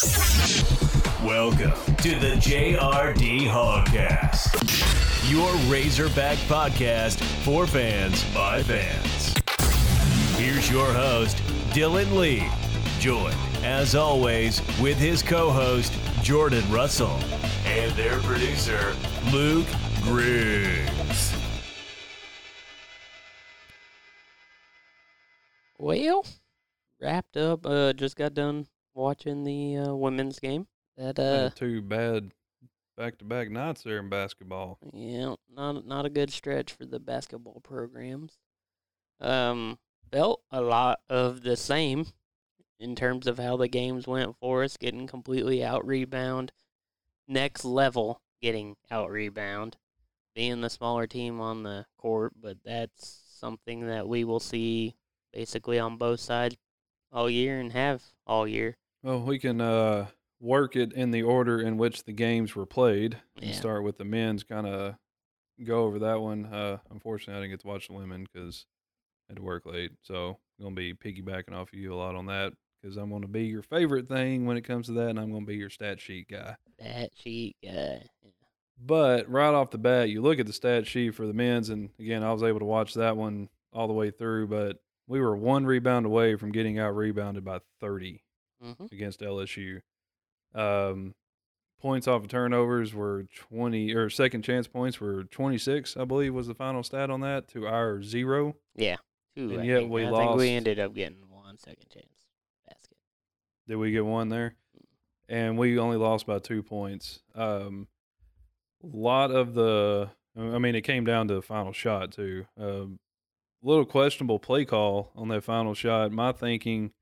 Welcome to the JRD Hogcast, your Razorback podcast for fans by fans. Here's your host, Dylan Lee, joined, as always, with his co host, Jordan Russell, and their producer, Luke Griggs. Well, wrapped up. Uh, just got done watching the uh, women's game. That uh, two bad back-to-back nights there in basketball. yeah, not not a good stretch for the basketball programs. Um, felt a lot of the same in terms of how the games went for us, getting completely out rebound, next level getting out rebound, being the smaller team on the court, but that's something that we will see basically on both sides all year and have all year. Well, we can uh, work it in the order in which the games were played. And Yeah. start with the men's. Kind of go over that one. Uh, unfortunately, I didn't get to watch the women because I had to work late. So I'm gonna be piggybacking off of you a lot on that because I'm gonna be your favorite thing when it comes to that, and I'm gonna be your stat sheet guy. That sheet guy. But right off the bat, you look at the stat sheet for the men's, and again, I was able to watch that one all the way through. But we were one rebound away from getting out rebounded by 30 Mm-hmm. against LSU. Um, points off of turnovers were 20, or second chance points were 26, I believe was the final stat on that, to our zero. Yeah. Two. And I yet think. we I think we ended up getting one second chance basket. Did we get one there? And we only lost by two points. Um, a lot of the, I mean, it came down to the final shot too. Um, little questionable play call on that final shot. My thinking,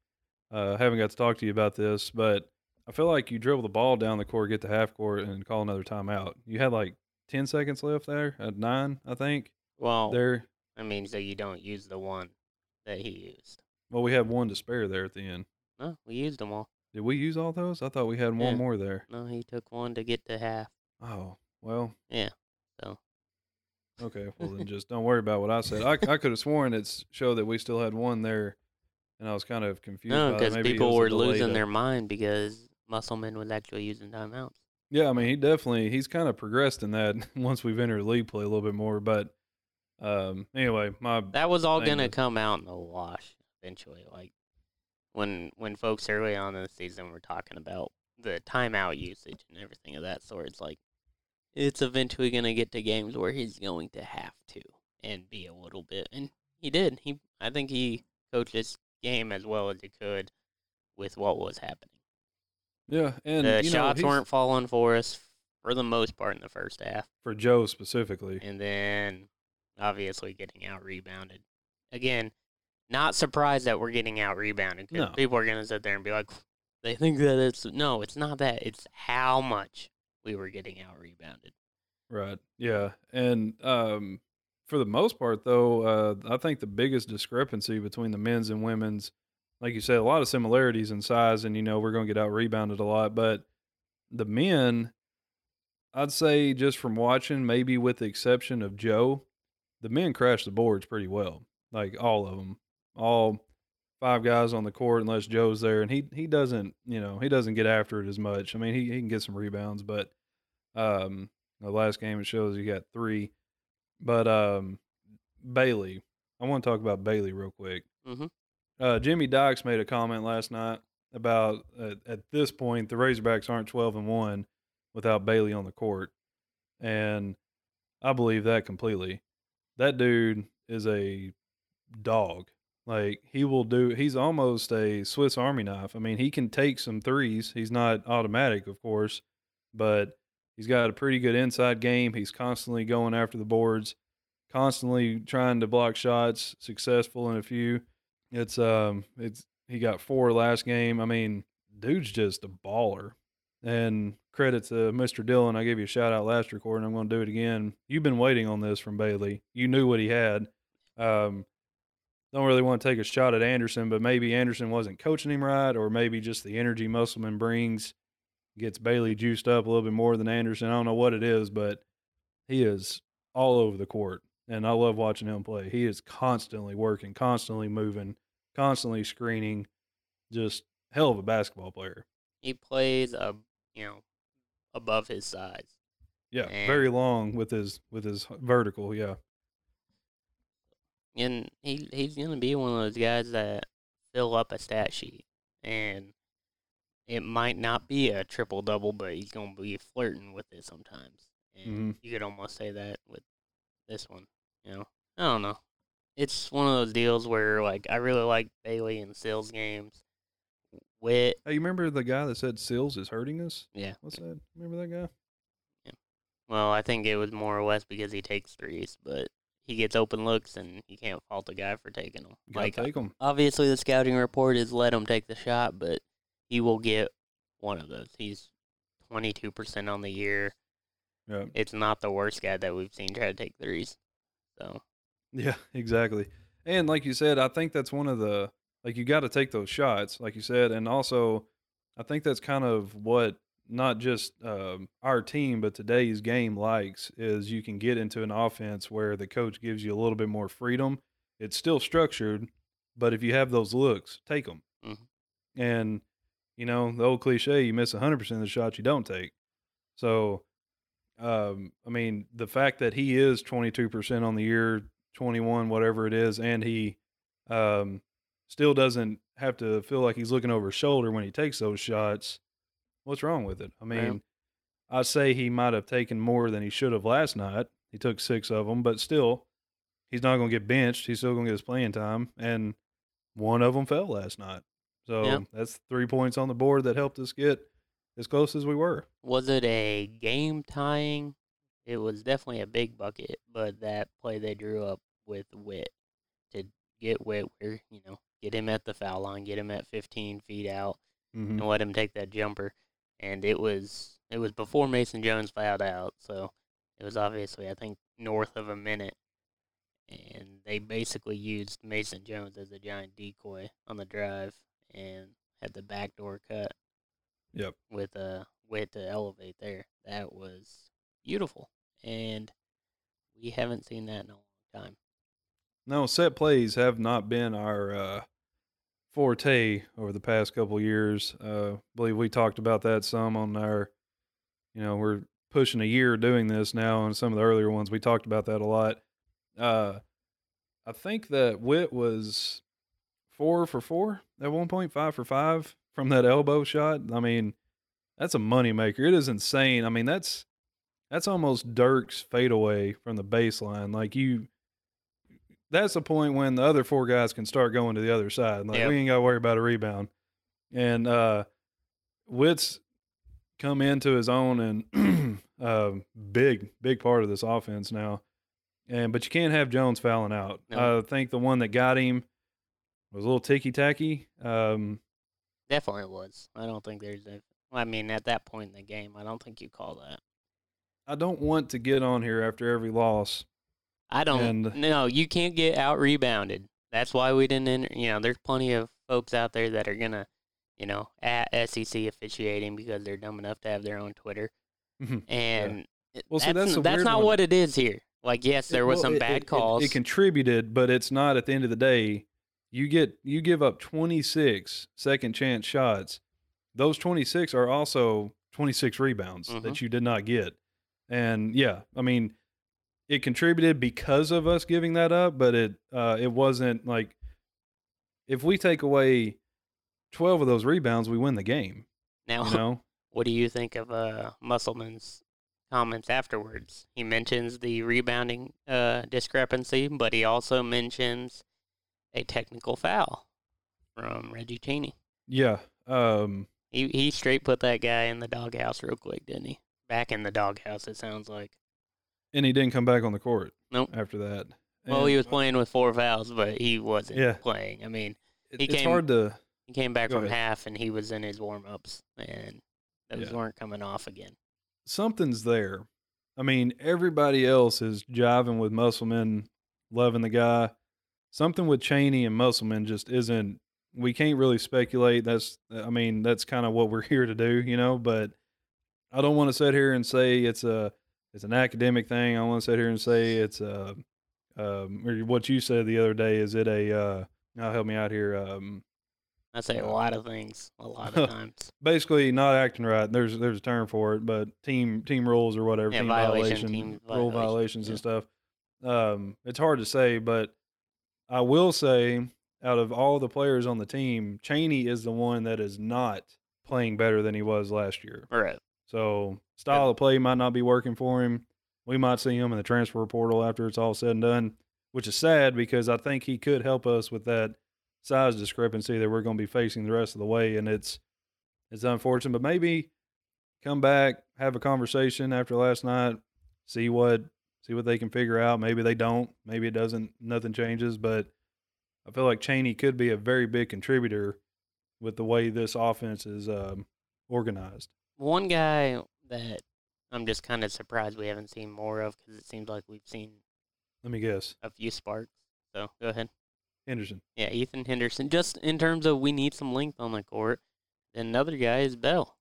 uh, haven't got to talk to you about this, but I feel like you dribble the ball down the court, get to half court, and call another timeout. You had like ten seconds left there at nine, I think. Well, There, I mean, so you don't use the one that he used. well, we had one to spare there at the end. No, we used them all. Did we use all those? I thought we had one Yeah. more there. No, he took one to get to half. Oh, well, Yeah. Okay, well then just don't worry about what I said. I, I could have sworn it's showed that we still had one there, and I was kind of confused. no, because people were losing their mind because Musselman was actually using timeouts. Yeah, I mean he definitely he's kind of progressed in that once we've entered league play a little bit more. But um, anyway, my That was all gonna was- come out in the wash eventually. Like when when folks early on in the season were talking about the timeout usage and everything of that sort, it's like it's eventually gonna get to games where he's going to have to and be a little bit, and he did. He I think he coached this game as well as he could with what was happening. yeah, and the you know, shots he's- weren't falling for us for the most part in the first half for Joe specifically. and then obviously getting out rebounded. Again, not surprised that we're getting out rebounded No. people are gonna sit there and be like, they think that it's no, it's not that. It's how much we were getting out rebounded. Right. Yeah. And um, for the most part, though, uh, I think the biggest discrepancy between the men's and women's, like you said, a lot of similarities in size, and you know we're going to get out rebounded a lot. But the men, I'd say just from watching, maybe with the exception of Joe, the men crashed the boards pretty well. Like all of them, all five guys on the court, unless Joe's there, and he he doesn't, you know, he doesn't get after it as much. I mean, he he can get some rebounds, but um, the last game it shows he got three. But um, Bailey, I want to talk about Bailey real quick. Mhm. Uh, Jimmy Dykes made a comment last night about uh, at this point the Razorbacks aren't twelve and one without Bailey on the court, and I believe that completely. That dude is a dog. Like he will do. He's almost a Swiss Army knife. I mean, he can take some threes. He's not automatic, of course, but he's got a pretty good inside game. He's constantly going after the boards, constantly trying to block shots. Successful in a few. It's um, it's he got four last game. I mean, dude's just a baller. And credit to Mr. Dillon. I gave you a shout out last recording. I'm going to do it again. You've been waiting on this from Bailey. You knew what he had. Um, don't really want to take a shot at Anderson, but maybe Anderson wasn't coaching him right, or maybe just the energy Musselman brings gets Bailey juiced up a little bit more than Anderson. I don't know what it is, but he is all over the court, and I love watching him play. He is constantly working, constantly moving, constantly screening. Just hell of a basketball player. He plays a you know above his size. Yeah, And- very long with his with his vertical. Yeah, and he he's gonna be one of those guys that fill up a stat sheet, and it might not be a triple double, but he's gonna be flirting with it sometimes. And Mhm. you could almost say that with this one. You know, I don't know. It's one of those deals where like I really like Bailey and Sills games. Whitt, Hey, you remember the guy that said Sills is hurting us? yeah. What's that? Remember that guy? Yeah. Well, I think it was more or less because he takes threes, but he gets open looks, and you can't fault the guy for taking them. You Like take them. obviously the scouting report is let him take the shot, but he will get one of those. He's 22% on the year. Yeah, It's not the worst guy that we've seen try to take threes. So, yeah, exactly. And like you said, I think that's one of the like you got to take those shots, like you said, and also I think that's kind of what not just um, our team, but today's game likes is you can get into an offense where the coach gives you a little bit more freedom. It's still structured, but if you have those looks, take them. Mhm. And you know the old cliche: you miss 100 percent of the shots you don't take. So, um, I mean, the fact that he is 22 percent on the year, 21, whatever it is, and he um, still doesn't have to feel like he's looking over his shoulder when he takes those shots. What's wrong with it? I mean, I say he might have taken more than he should have last night. He took six of them, but still, he's not going to get benched. He's still going to get his playing time, and one of them fell last night. So Yeah. that's three points on the board that helped us get as close as we were. was it a game tying? It was definitely a big bucket, but that play they drew up with Whitt to get Whitt where, you know, get him at the foul line, get him at 15 feet out, Mm-hmm. and let him take that jumper. And it was it was before Mason Jones fouled out, so it was obviously I think north of a minute. And they basically used Mason Jones as a giant decoy on the drive and had the back door cut Yep. with a Whitt to elevate there. That was beautiful. And we haven't seen that in a long time. No, set plays have not been our uh, forte over the past couple years. Uh, I believe we talked about that some on our, you know, we're pushing a year doing this now, and some of the earlier ones we talked about that a lot. Uh, I think that Whitt was four for four at one point, five for five from that elbow shot. I mean, that's a moneymaker. It is insane. I mean, that's that's almost Dirk's fadeaway from the baseline. Like you that's the point when the other four guys can start going to the other side. Like Yep. we ain't got to worry about a rebound. And uh Whitt's come into his own and uh, big, big part of this offense now. And but you can't have Jones fouling out. No. I think the one that got him was a little ticky tacky. Um, Definitely was. I don't think there's a. I mean, at that point in the game, I don't think you call that. I don't want to get on here after every loss. I don't. And- no, you can't get out rebounded. That's why we didn't. Enter, you know, there's plenty of folks out there that are gonna, you know, at SEC officiating because they're dumb enough to have their own Twitter. Mhm. And it- Well, see, that's that's that's not one. what it is here. Like, yes, there It- was well, some it- bad it- it- calls. It, contributed, but it's not at the end of the day. You get you give up 26 second chance shots. Those 26 are also 26 rebounds Mhm. that you did not get. And yeah, I mean, it contributed because of us giving that up, but it uh, it wasn't like if we take away 12 of those rebounds, we win the game. now, You know, what do you think of uh, Musselman's comments afterwards? He mentions the rebounding uh, discrepancy, but he also mentions a technical foul from Reggie Chaney. yeah. Um, He he straight put that guy in the doghouse real quick, didn't he? Back in the doghouse, it sounds like. and he didn't come back on the court. Nope. After that. Well, he was playing with four fouls, but he wasn't Yeah. playing. I mean, he it's came- hard to he came back from ahead. half and he was in his warm ups, and those Yeah. weren't coming off again. something's there. I mean, everybody else is jiving with Musselman, loving the guy. Something with Chaney and Musselman just isn't. We can't really speculate. That's, I mean, that's kind of what we're here to do, you know. But I don't want to sit here and say it's a, it's an academic thing. I want to sit here and say it's a, um, or what you said the other day. Is it a? Uh, now help me out here. Um, I say a Uh, lot of things a lot of times. basically not acting right. There's there's a term for it, but team team rules or whatever, Yeah, team violation, violation, team rule violation, violations yeah. and stuff. Um, it's hard to say, but I will say, out of all the players on the team, Chaney is the one that is not playing better than he was last year. Right. So style of play might not be working for him. We might see him in the transfer portal after it's all said and done, which is sad because I think he could help us with that size discrepancy that we're going to be facing the rest of the way. And it's it's unfortunate, but maybe come back, have a conversation after last night, see what see what they can figure out. Maybe they don't. Maybe it doesn't. Nothing changes, but I feel like Chaney could be a very big contributor with the way this offense is um, organized. One guy that I'm just kind of surprised we haven't seen more of because it seems like we've seen Let me guess, a few sparks. So go ahead. Henderson. Yeah, Ethan Henderson. Just in terms of we need some length on the court. Another guy is Bell.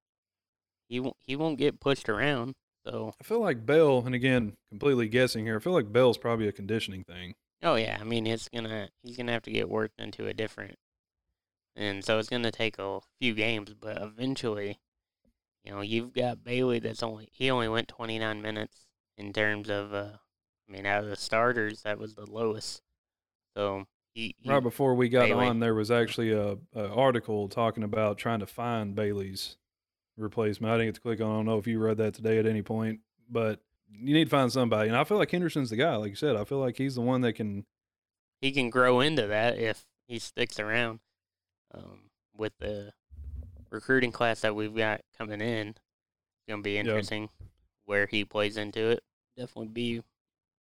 He won't, he won't get pushed around. So I feel like Bell, and again, completely guessing here. I feel like Bell's probably a conditioning thing. oh yeah, I mean it's gonna he's gonna have to get worked into a different, and so it's gonna take a few games, but eventually, you know, you've got Bailey that's only he only went 29 minutes in terms of uh, I mean out of the starters that was the lowest. So he, he Right before we got Bailey. on, there was actually a, a article talking about trying to find Bailey's replacement. I didn't get to click on. I don't know if you read that today at any point, but you need to find somebody. And I feel like Henderson's the guy. Like you said, I feel like he's the one that can. he can grow into that if he sticks around. Um, with the recruiting class that we've got coming in, it's gonna be interesting where he plays into it. Definitely be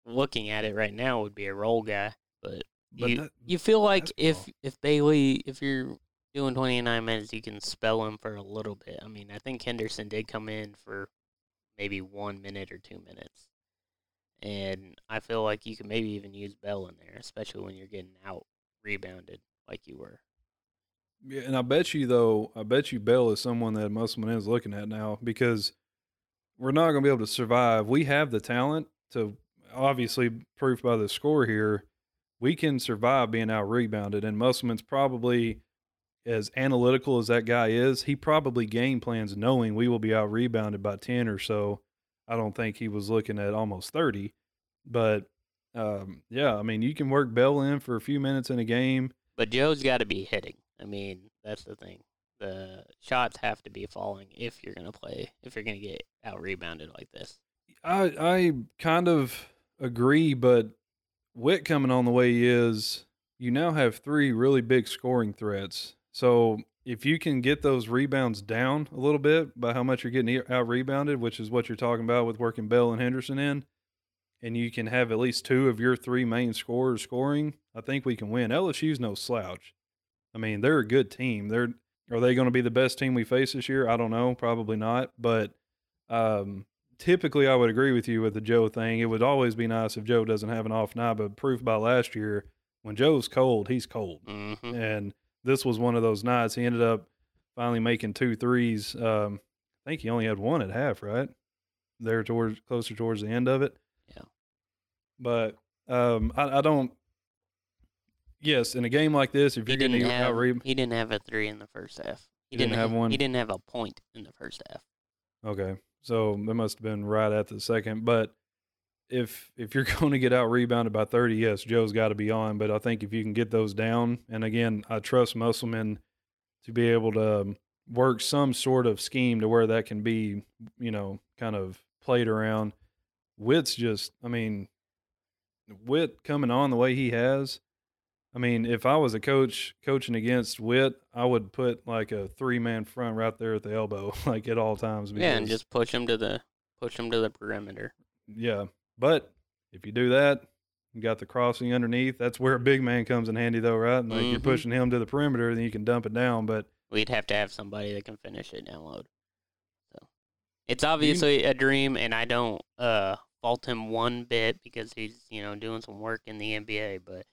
looking at it right now would be a role guy, but, But you that- you feel like if if Bailey if you're doing 29 minutes, you can spell him for a little bit. I mean, I think Henderson did come in for maybe one minute or two minutes. And I feel like you can maybe even use Bell in there, especially when you're getting out rebounded like you were. Yeah, and I bet you though, I bet you Bell is someone that Musselman is looking at now because we're not going to be able to survive. We have the talent to obviously proof by the score here. We can survive being out rebounded, and Musselman's probably as analytical as that guy is. He probably game plans knowing we will be out rebounded by ten or so. I don't think he was looking at almost thirty, but um, yeah, I mean you can work Bell in for a few minutes in a game. But Joe's got to be hitting. I mean, that's the thing. The shots have to be falling if you're going to play, if you're going to get out rebounded like this. I I kind of agree, but Whitt coming on the way he is, you now have three really big scoring threats. So if you can get those rebounds down a little bit by how much you're getting out rebounded, which is what you're talking about with working Bell and Henderson in, and you can have at least two of your three main scorers scoring, I think we can win. LSU's no slouch. I mean, they're a good team. They're are they going to be the best team we face this year? I don't know, probably not, but um, typically I would agree with you with the Joe thing. It would always be nice if Joe doesn't have an off night, but proof by last year, when Joe's cold, he's cold. hmm And this was one of those nights. He ended up finally making two threes. Um, I think he only had one at half, right? There towards closer towards the end of it. Yeah. But um, I, I don't. Yes, in a game like this, if He you're getting didn't out have he didn't have a three in the first half. He didn't have one? He didn't have a point in the first half. Okay, so that must have been right at the second. But if if you're going to get out rebounded by 30, yes, Joe's got to be on. But I think if you can get those down, and again, I trust Musselman to be able to um, work some sort of scheme to where that can be, you know, kind of played around. Whitt's just, I mean, Whitt coming on the way he has. I mean, if I was a coach coaching against Whitt, I would put like a three man front right there at the elbow, like at all times. Yeah, and just push him to the push him to the perimeter. yeah. But if you do that, you got the crossing underneath. That's where a big man comes in handy, though, right? And like you're Mhm. pushing him to the perimeter, then you can dump it down. But We'd have to have somebody that can finish it down low. So it's obviously a dream, and I don't uh, fault him one bit because he's you know doing some work in the NBA. But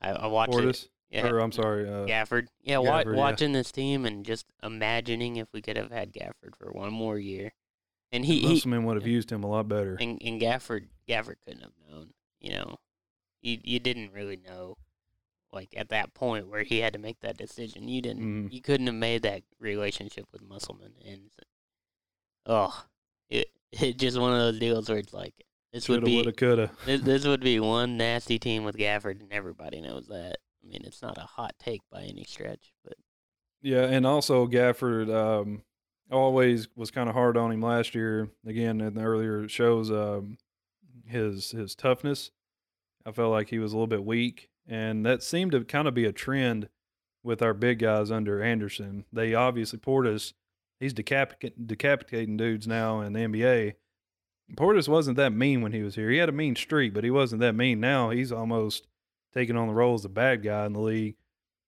I, I watch it. Portis, Yeah, or I'm sorry, uh, Gafford. Yeah, wa- Gafford, yeah. watching this team and just imagining if we could have had Gafford for one more year, and he, Musselman would have used him a lot better. and, and Gafford Gafford couldn't have known. You know, you you didn't really know like at that point where he had to make that decision. You didn't. Mhm. You couldn't have made that relationship with Musselman, and oh, it it just one of those deals where it's like this would Shoulda, be woulda, coulda. this, this would be one nasty team with Gafford, and everybody knows that. I mean, it's not a hot take by any stretch, but Yeah, and also Gafford um, always was kind of hard on him last year. Again, in the earlier shows, um, his his toughness. I felt like he was a little bit weak, and that seemed to kind of be a trend with our big guys under Anderson. They obviously Portis, he's decapic- decapitating dudes now in the NBA. Portis wasn't that mean when he was here. He had a mean streak, but he wasn't that mean. Now he's almost taking on the role as the bad guy in the league.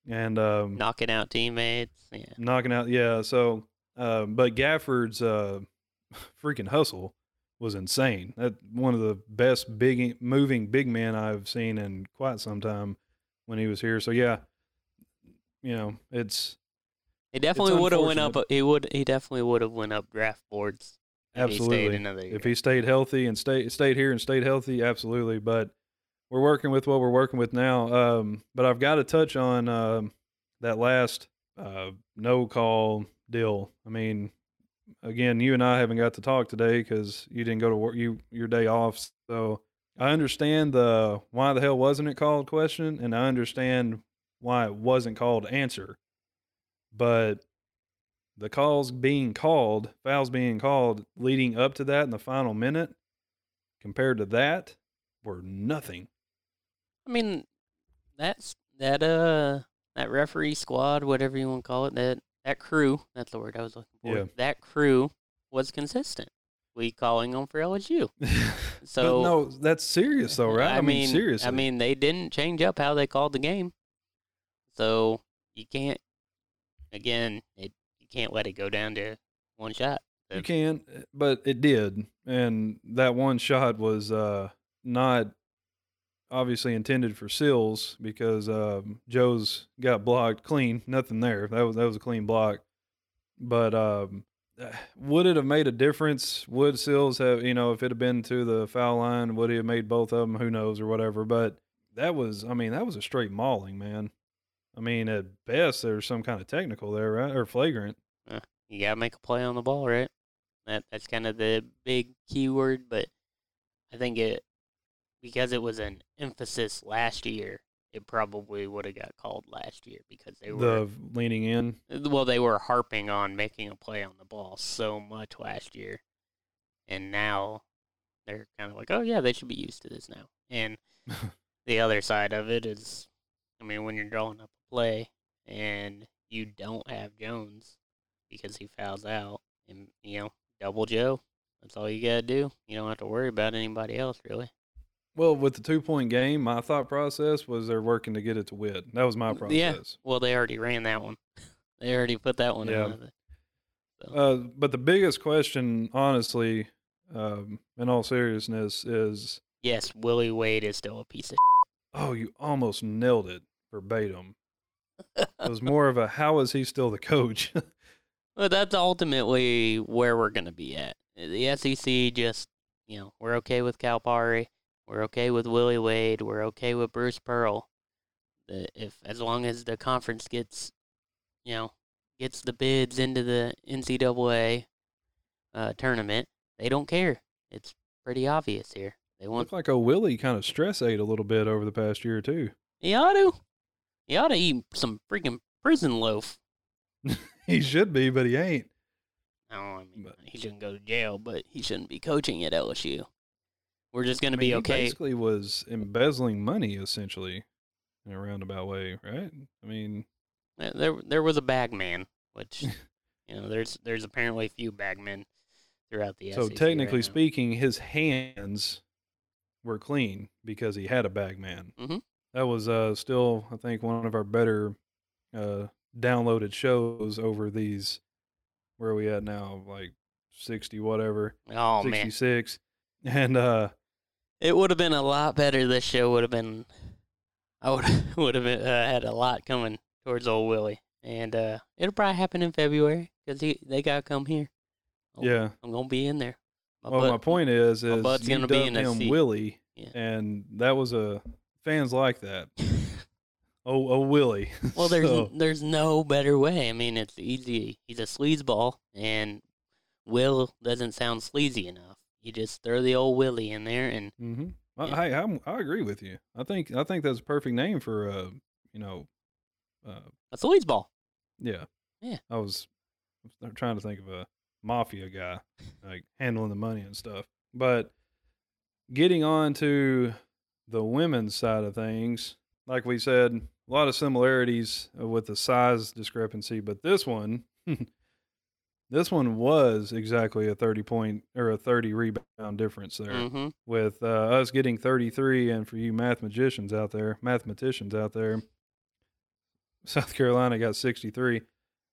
And um, knocking out teammates. Yeah, knocking out yeah so uh, but gafford's uh, freaking hustle was insane that one of the best big moving big men i've seen in quite some time when he was here so yeah you know it's he definitely would have went up. He would. He definitely would have went up draft boards. if he stayed absolutely if he stayed healthy and stayed stayed here and stayed healthy absolutely but we're working with what we're working with now um, but i've got to touch on um, that last uh, no call deal. I mean again you and i haven't got to talk today because you didn't go to work you your day off. So i understand the why the hell wasn't it called question and i understand why it wasn't called answer. But the calls being called, fouls being called leading up to that in the final minute compared to that were nothing. I mean, that's that uh that referee squad, whatever you want to call it, that that crew, that's the word I was looking for. Yeah. That crew was consistent. We calling them for LSU. So no, that's serious though, right? I, mean, seriously. I mean, they didn't change up how they called the game. So you can't again, it you can't let it go down to one shot. you can, but it did, and that one shot was uh, not obviously intended for Sills because um, Joe's got blocked clean, nothing there. That was that was a clean block, but um, would it have made a difference? Would Sills have, you know, if it had been to the foul line, would he have made both of them? Who knows or whatever. But that was, I mean, that was a straight mauling, man. I mean, at best, there's some kind of technical there, right, or flagrant. You gotta make a play on the ball, right? That that's kind of the big keyword, but I think it because it was an emphasis last year, it probably would have got called last year because they were The leaning in, uh, well, they were harping on making a play on the ball so much last year, and now they're kind of like, oh yeah, they should be used to this now. And the other side of it is, I mean, when you're drawing up a play and you don't have Jones because he fouls out, and you know, double Joe. That's all you gotta do. You don't have to worry about anybody else really. Well, with the two point game, my thought process was they're working to get it to win. That was my process. Yeah. Well, they already ran that one. They already put that one Yeah. in. So, Uh, but the biggest question, honestly, um, in all seriousness, is yes, Willie Wade is still a piece of. oh, you almost nailed it verbatim. It was more of a how is he still the coach? Well, that's ultimately where we're going to be at. The SEC just, you know, we're okay with Calipari. We're okay with Willie Wade. We're okay with Bruce Pearl. The, if as long as the conference gets, you know, gets the bids into the NCAA uh, tournament, they don't care. It's pretty obvious here. They want Looked like a Willie kind of stress ate a little bit over the past year or two. he ought to, he ought to eat some freaking prison loaf. He should be, but he ain't. No, I mean But- he shouldn't go to jail, but he shouldn't be coaching at LSU. We're just gonna I mean, be he okay. basically was embezzling money essentially in a roundabout way, right? I mean, Uh, There, there was a bag man, which you know, there's there's apparently a few bagmen throughout the so SEC technically right speaking, his hands were clean because he had a bag man. Mhm. That was uh, still, I think, one of our better uh, downloaded shows over these. Where are we at now? Like sixty, whatever, Oh man, sixty-six, and uh, it would have been a lot better. This show would have been, I would would have been, uh, had a lot coming towards old Willie, and uh, it'll probably happen in February because he they gotta come here. I'm- yeah. I'm gonna be in there. My Well, my point is, is butt's you gonna be in him. Willie, Yeah. and that was a fans like that. Oh, oh, Willie. Well, there's So, there's no better way. I mean, it's easy. He's a sleazeball, and Will doesn't sound sleazy enough. You just throw the old Willie in there, and mhm. I, Yeah. I'm, I agree with you. I think I think that's a perfect name for uh, you know, uh, a sleazeball. yeah, Yeah. I was, I was trying to think of a mafia guy, like handling the money and stuff. But getting on to the women's side of things, like we said, a lot of similarities uh, with the size discrepancy, but this one, this one was exactly a 30 point or a 30 rebound difference there Mm-hmm. with uh, us getting 33 and for you mathematicians out there mathematicians out there. South carolina got 63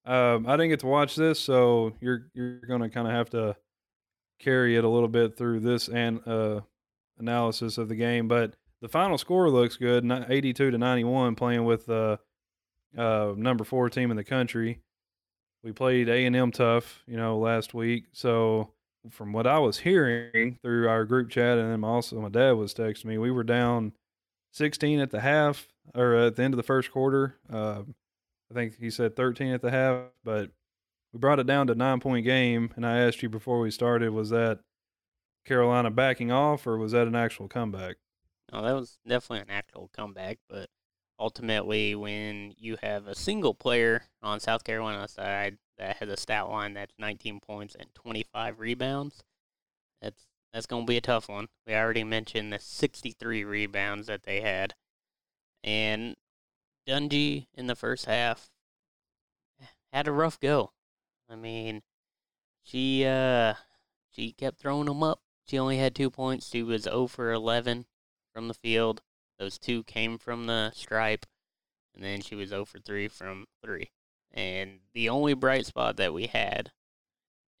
um, i didn't get to watch this so you're you're going to kind of have to carry it a little bit through this and uh, analysis of the game but the final score looks good 82 to 91 playing with uh, uh, number four team in the country we played a&m tough you know last week so from what I was hearing through our group chat, and then also my dad was texting me, we were down 16 at the half or at the end of the first quarter. Uh, I think he said 13 at the half, but we brought it down to nine point game. And I asked you before we started, was that Carolina backing off or was that an actual comeback? No, that was definitely an actual comeback, but ultimately, when you have a single player on South Carolina side that has a stat line that's 19 points and 25 rebounds, that's that's going to be a tough one. We already mentioned the 63 rebounds that they had, and Dungee in the first half had a rough go. I mean, she uh she kept throwing them up. She only had two points. She was 0 for 11 from the field. Those two came from the stripe, and then she was 0 for 3 from 3. And the only bright spot that we had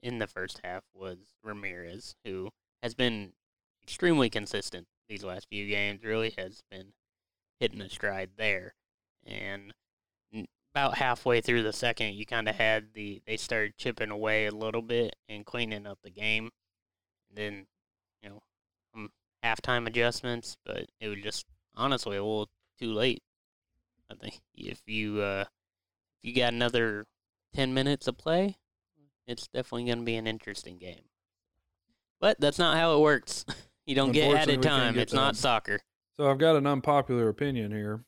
in the first half was Ramirez, who has been extremely consistent these last few games, really has been hitting a stride there. And about halfway through the second, you kind of had the, they started chipping away a little bit and cleaning up the game. And then, you know, um, halftime adjustments, but it was just honestly a little too late. I think if you uh, if you got another ten minutes of play, it's definitely going to be an interesting game. But that's not how it works. You don't get added time. get It's not soccer. So I've got an unpopular opinion here.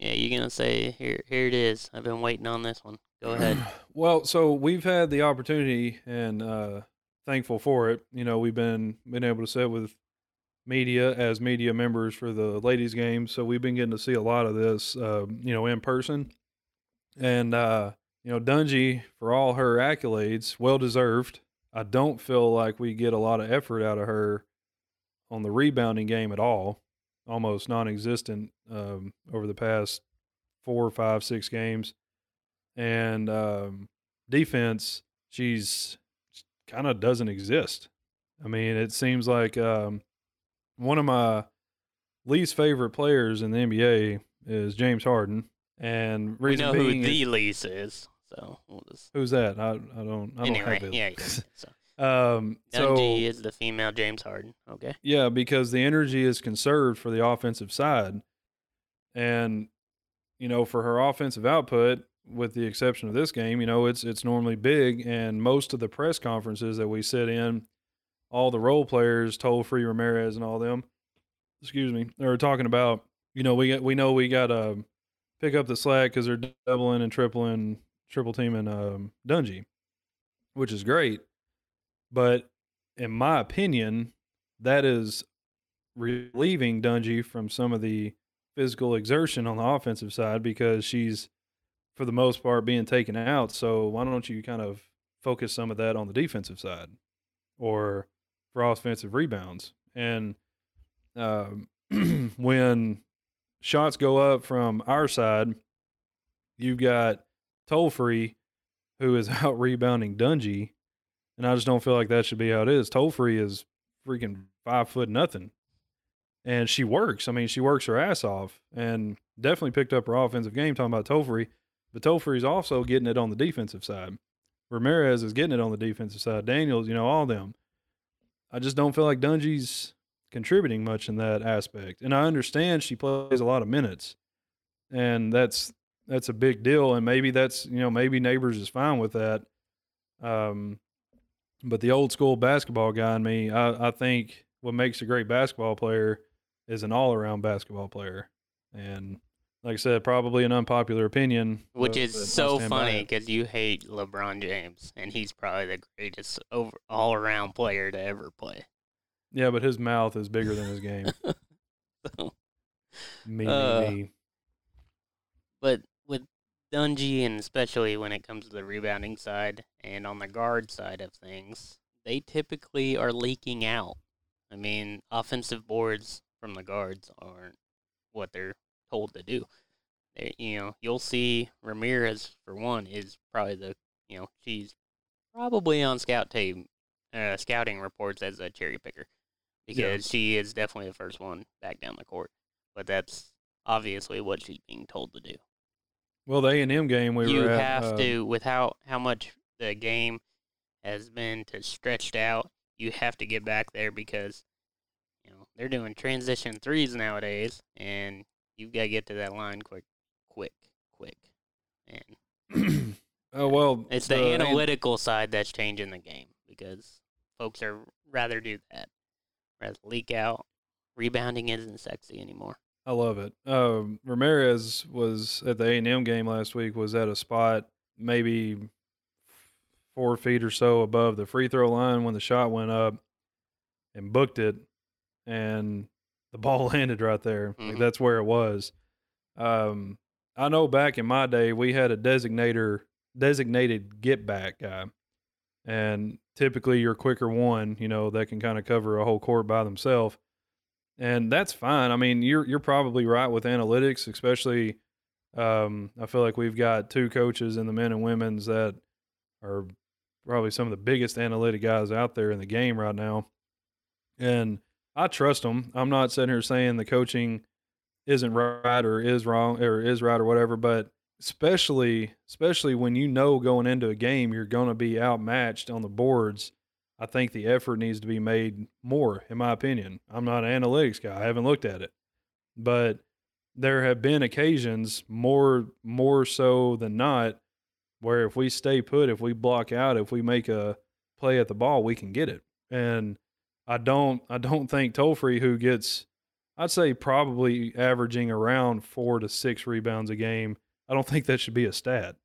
Yeah, you're gonna say here here it is. I've been waiting on this one. Go ahead. well, so we've had the opportunity and uh, thankful for it. You know, we've been been able to sit with media as media members for the ladies' game, so we've been getting to see a lot of this, uh, you know, in person. And uh, you know, Dungee, for all her accolades, well deserved. I don't feel like we get a lot of effort out of her on the rebounding game at all. Almost non-existent um, over the past four, five, six games and um, defense, she's kind of doesn't exist. I mean, it seems like um, one of my least favorite players in the NBA is James Harden, and we know who the least is, so we'll just who's that? I, I don't I don't anyway. have it. Yeah, yeah. So um, so is the female James Harden. Okay. Yeah, because the energy is conserved for the offensive side. And, you know, for her offensive output, with the exception of this game, you know, it's it's normally big and most of the press conferences that we sit in, all the role players, Tolefree Ramirez and all them, excuse me, they were talking about, you know, we we know we got to pick up the slack because they're doubling and tripling, triple teaming um, Dungee, which is great. But in my opinion, that is relieving Dungee from some of the physical exertion on the offensive side because she's, for the most part, being taken out. So why don't you kind of focus some of that on the defensive side or for offensive rebounds? And um, when shots go up from our side, you've got Tolefree who is out rebounding Dungee. And I just don't feel like that should be how it is. Tolefree is freaking five foot nothing. And she works. I mean, she works her ass off and definitely picked up her offensive game talking about Tolefree. But Tolefree's also getting it on the defensive side. Ramirez is getting it on the defensive side. Daniels, you know, all them. I just don't feel like Dungee's contributing much in that aspect. And I understand she plays a lot of minutes. and that's that's a big deal. And maybe that's you know maybe Neighbors is fine with that. Um, but the old school basketball guy in me, I, I think what makes a great basketball player is an all around basketball player. And like I said, probably an unpopular opinion, Which but- is but so funny because you hate LeBron James, and he's probably the greatest over all around player to ever play. Yeah, but his mouth is bigger than his game. So, Me, Uh, me, me. but with Dungee, and especially when it comes to the rebounding side and on the guard side of things, they typically are leaking out. I mean, offensive boards from the guards aren't what they're told to do. They, you know, you'll see Ramirez for one is probably the you know she's probably on scout tape, uh, scouting reports as a cherry picker because she is definitely the first one back down the court. But that's obviously what she's being told to do Well, the A and M game we you were at. have uh, to with how how much the game has been to stretched out you have to get back there because you know they're doing transition threes nowadays and you've got to get to that line quick quick quick and oh well, it's the, analytical side that's changing the game because folks are rather do that rather leak out rebounding isn't sexy anymore I love it. Um, Ramirez was at the A and M game last week. Was at a spot maybe four feet or so above the free throw line when the shot went up, and booked it, and the ball landed right there. Like Mhm. that's where it was. Um, I know back in my day we had a designator designated get back guy, and typically your quicker one, you know, that can kind of cover a whole court by themselves and that's fine. I mean, you're you're probably right with analytics, especially. Um, I feel like we've got two coaches in the men and women's that are probably some of the biggest analytic guys out there in the game right now, and I trust them. I'm not sitting here saying the coaching isn't right or is wrong or is right or whatever, but especially especially when you know going into a game you're going to be outmatched on the boards I think the effort needs to be made more, in my opinion. I'm not an analytics guy. I haven't looked at it. But there have been occasions more more so than not where if we stay put, if we block out, if we make a play at the ball, we can get it. And I don't I don't think Tolefree who gets I'd say probably averaging around 4 to 6 rebounds a game. I don't think that should be a stat.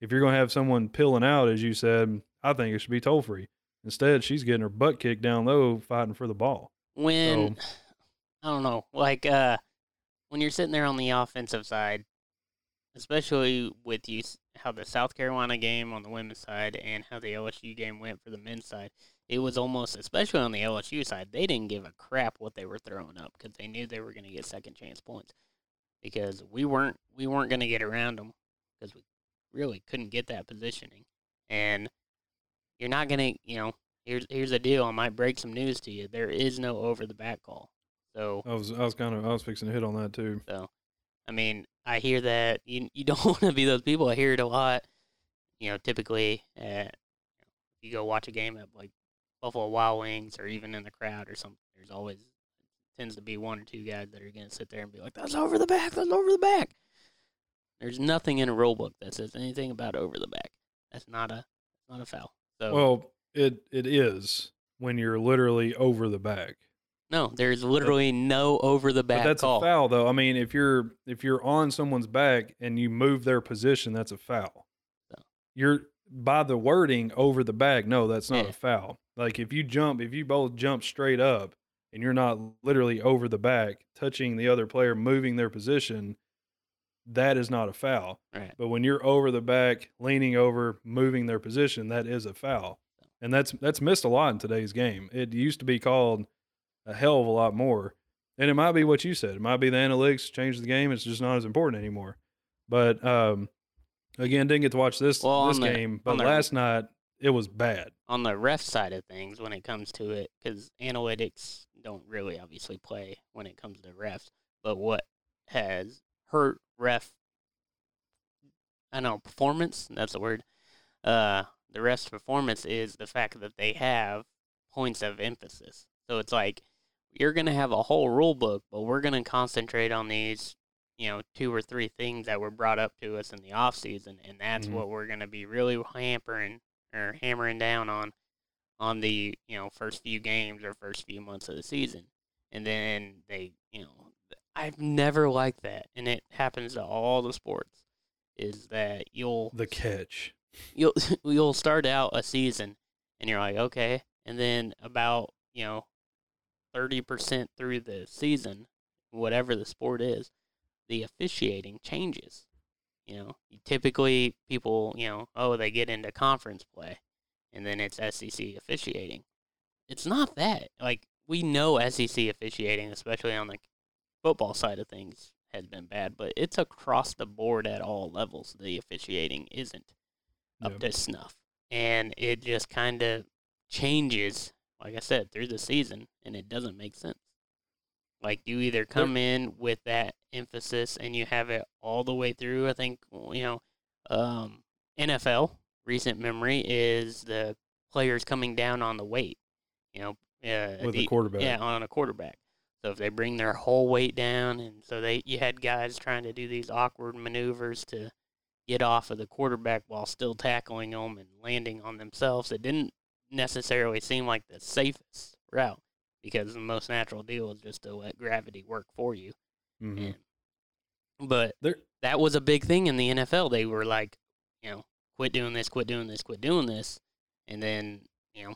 If you're going to have someone pilling out as you said, I think it should be Tolefree. Instead, she's getting her butt kicked down low, fighting for the ball. when I don't know, like uh when you're sitting there on the offensive side, especially with you how the South Carolina game on the women's side and how the LSU game went for the men's side, it was almost especially on the LSU side, they didn't give a crap what they were throwing up because they knew they were going to get second chance points because we weren't we weren't going to get around them because we really couldn't get that positioning. And you're not going to you know here's here's the deal I might break some news to you there is no over the back call. So I was I was kind of I was fixing to hit on that too. so I mean I hear that you you don't want to be those people I hear it a lot. You know typically uh, you go watch a game at like Buffalo Wild Wings or even in the crowd or something there's always tends to be one or two guys that are going to sit there and be like that's over the back that's over the back there's nothing in a rule book that says anything about over the back that's not a not a foul so Well, it it is when you're literally over the back. no there's literally no over the back But that's call a foul though. I mean, if you're if you're on someone's back and you move their position, that's a foul. So. You're by the wording over the back. No, that's not Yeah. a foul. Like if you jump, if you both jump straight up and you're not literally over the back, touching the other player, moving their position, that is not a foul. right But when you're over the back, leaning over, moving their position, that is a foul. And that's that's missed a lot in today's game. It used to be called a hell of a lot more. And it might be what you said. It might be the analytics changed the game. It's just not as important anymore. But um, again, didn't get to watch this Well, this the- game. But the- last night it was bad. on the ref side of things when it comes to it, because analytics don't really obviously play when it comes to refs. But what has hurt ref, I know performance. That's the word. Uh, the ref's performance is the fact that they have points of emphasis. So it's like you're gonna have a whole rule book, but we're gonna concentrate on these you know two or three things that were brought up to us in the off season, and that's Mhm. what we're going to be really hampering or hammering down on on the you know first few games or first few months of the season, and then they you know I've never liked that, and it happens to all the sports. Is that you'll The catch. you'll you'll start out a season and you're like okay and then about you know 30% through the season whatever the sport is the officiating changes you know typically people you know oh they get into conference play and then it's SEC officiating it's not that like we know SEC officiating especially on the football side of things has been bad but it's across the board at all levels the officiating isn't up Yep. to snuff. And it just kind of changes, like I said, through the season, and it doesn't make sense. Like you either come in with that emphasis and you have it all the way through. I think you know, um, NFL recent memory is the players coming down on the weight. You know, uh, With the, quarterback. yeah, on a quarterback. So if they bring their whole weight down, and so they you had guys trying to do these awkward maneuvers to get off of the quarterback while still tackling them and landing on themselves. It didn't necessarily seem like the safest route because the most natural deal is just to let gravity work for you. Mhm. And, but There, that was a big thing in the NFL. They were like, you know, quit doing this, quit doing this, quit doing this, and then you know,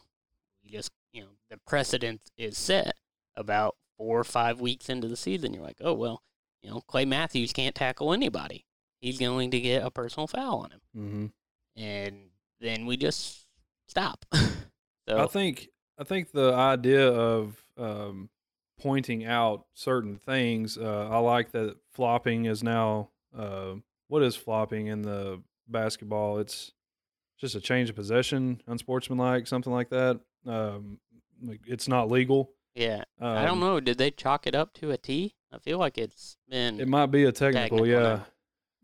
you just you know, the precedent is set about four or five weeks into the season. You're like, oh well, you know, Clay Matthews can't tackle anybody. He's going to get a personal foul on him, hmm and then we just stop. so I think I think the idea of um, pointing out certain things. Uh, I like that flopping is now. Uh, what is flopping in the basketball? It's just a change of possession, unsportsmanlike, something like that. Um, it's not legal. yeah, Um, I don't know. Did they chalk it up to a T? I feel like it's been It might be a technical, Technical, yeah. no.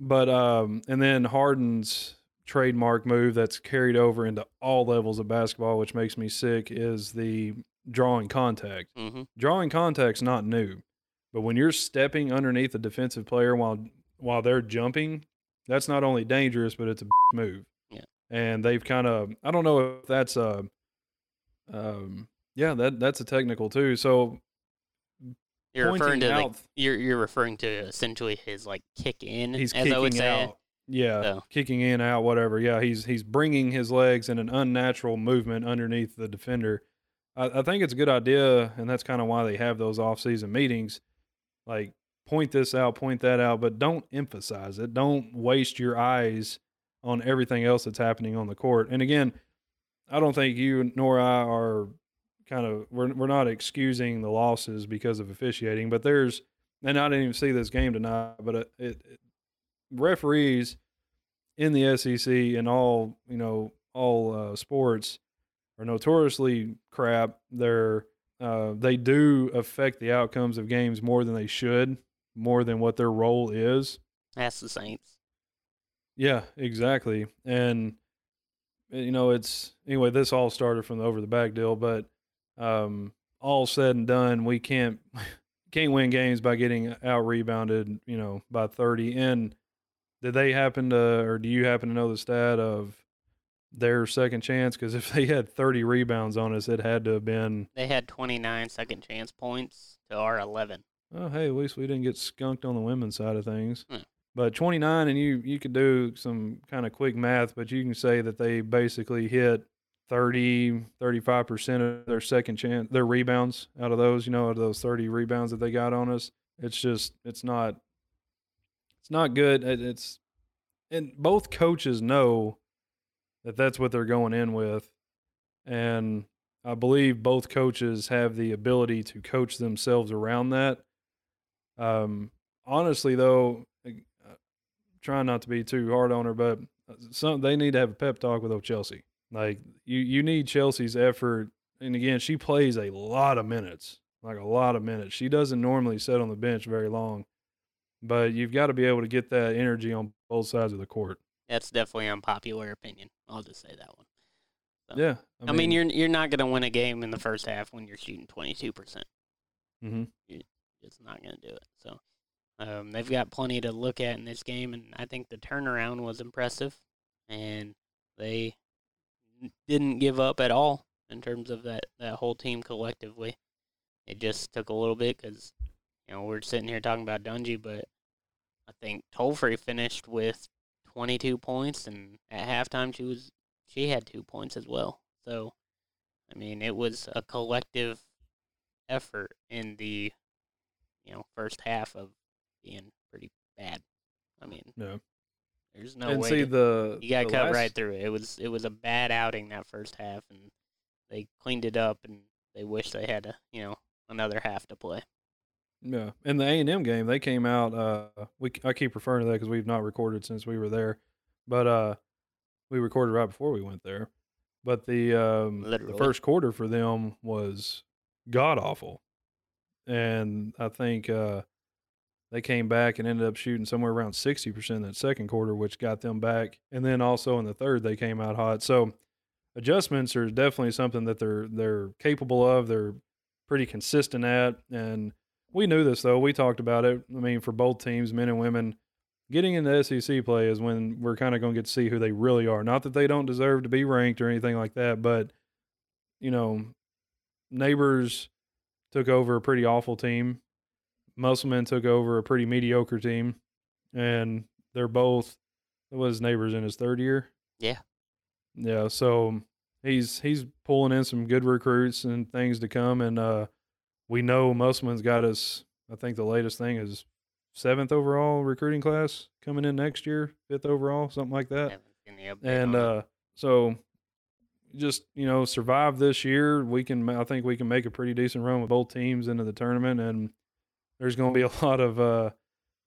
But um, and then Harden's trademark move that's carried over into all levels of basketball, which makes me sick, is the drawing contact. hmm Drawing contact's not new, but when you're stepping underneath a defensive player while while they're jumping, that's not only dangerous, but it's a move. Yeah. And they've kind of I don't know if that's a um yeah, that that's a technical too. So You're referring to like out you're you're referring to essentially his like kick in, he's as I would say. out. Yeah, So- kicking in, out, whatever. Yeah, he's he's bringing his legs in an unnatural movement underneath the defender. I, I think it's a good idea, and that's kind of why they have those off-season meetings. Like, point this out, point that out, but don't emphasize it. Don't waste your eyes on everything else that's happening on the court. And again, I don't think you nor I are kind of we're we're not excusing the losses because of officiating, but there's and I didn't even see this game tonight, but uh, it, it, it referees in the SEC and all you know all uh, sports are notoriously crap. They're uh, they do affect the outcomes of games more than they should, more than what their role is. That's the Saints. Yeah, exactly. And uh, you know, it's anyway. This all started from the over the back deal, but um, all said and done, we can't can't win games by getting out rebounded. You know, by thirty. And did they happen to, or do you happen to know the stat of their second chance? Because if they had thirty rebounds on us, it had to have been. They had 29 second chance points to our 11. Oh, hey, at least we didn't get skunked on the women's side of things. Hmm. But 29, and you you could do some kind of quick math, but you can say that they basically hit 30, 35% of their second chance, their rebounds out of those, you know, out of those 30 rebounds that they got on us. It's just, it's not, it's not good. It's, and both coaches know that that's what they're going in with. And I believe both coaches have the ability to coach themselves around that. Um, honestly, though, uh, trying not to be too hard on her, but uh, some they need to have a pep talk with old Chelsea. Like you, you need Chelsea's effort. And again, she plays a lot of minutes, like a lot of minutes. She doesn't normally sit on the bench very long, but you've got to be able to get that energy on both sides of the court. That's definitely unpopular opinion. I'll just say that one. So, Yeah, I mean, you're you're not going to win a game in the first half when you're shooting 22%. hmm It's not going to do it. So Um, they've got plenty to look at in this game, and I think the turnaround was impressive, and they didn't give up at all in terms of that, that whole team collectively. It just took a little bit because, you know, we're sitting here talking about Dungee, but I think Tolefree finished with 22 points, and at halftime she was she had two points as well. So, I mean, it was a collective effort in the you know first half of being pretty bad. I mean, No. there's no and way see to- the you got cut last- right through it. It was it was a bad outing that first half, and they cleaned it up, and they wish they had a you know another half to play. Yeah, in the A and M game, they came out. Uh, we I keep referring to that because we've not recorded since we were there, but uh, we recorded right before we went there. But the um, the first quarter for them was god awful, and I think uh, they came back and ended up shooting somewhere around sixty percent in that second quarter, which got them back. And then also in the third, they came out hot. So adjustments are definitely something that they're they're capable of. They're pretty consistent at, and we knew this though. We talked about it. I mean, for both teams, men and women, getting into SEC play is when we're kind of going to get to see who they really are. Not that they don't deserve to be ranked or anything like that, but you know, neighbors took over a pretty awful team. Musselman took over a pretty mediocre team, and they're both. It was neighbors in his third year. Yeah. Yeah, so he's he's pulling in some good recruits and things to come, and uh, we know Musselman's got us. I think the latest thing is seventh overall recruiting class coming in next year, fifth overall, something like that. Haven't seen the update And uh, so, just you know, survive this year. We can. I think we can make a pretty decent run with both teams into the tournament, and there's going to be a lot of uh,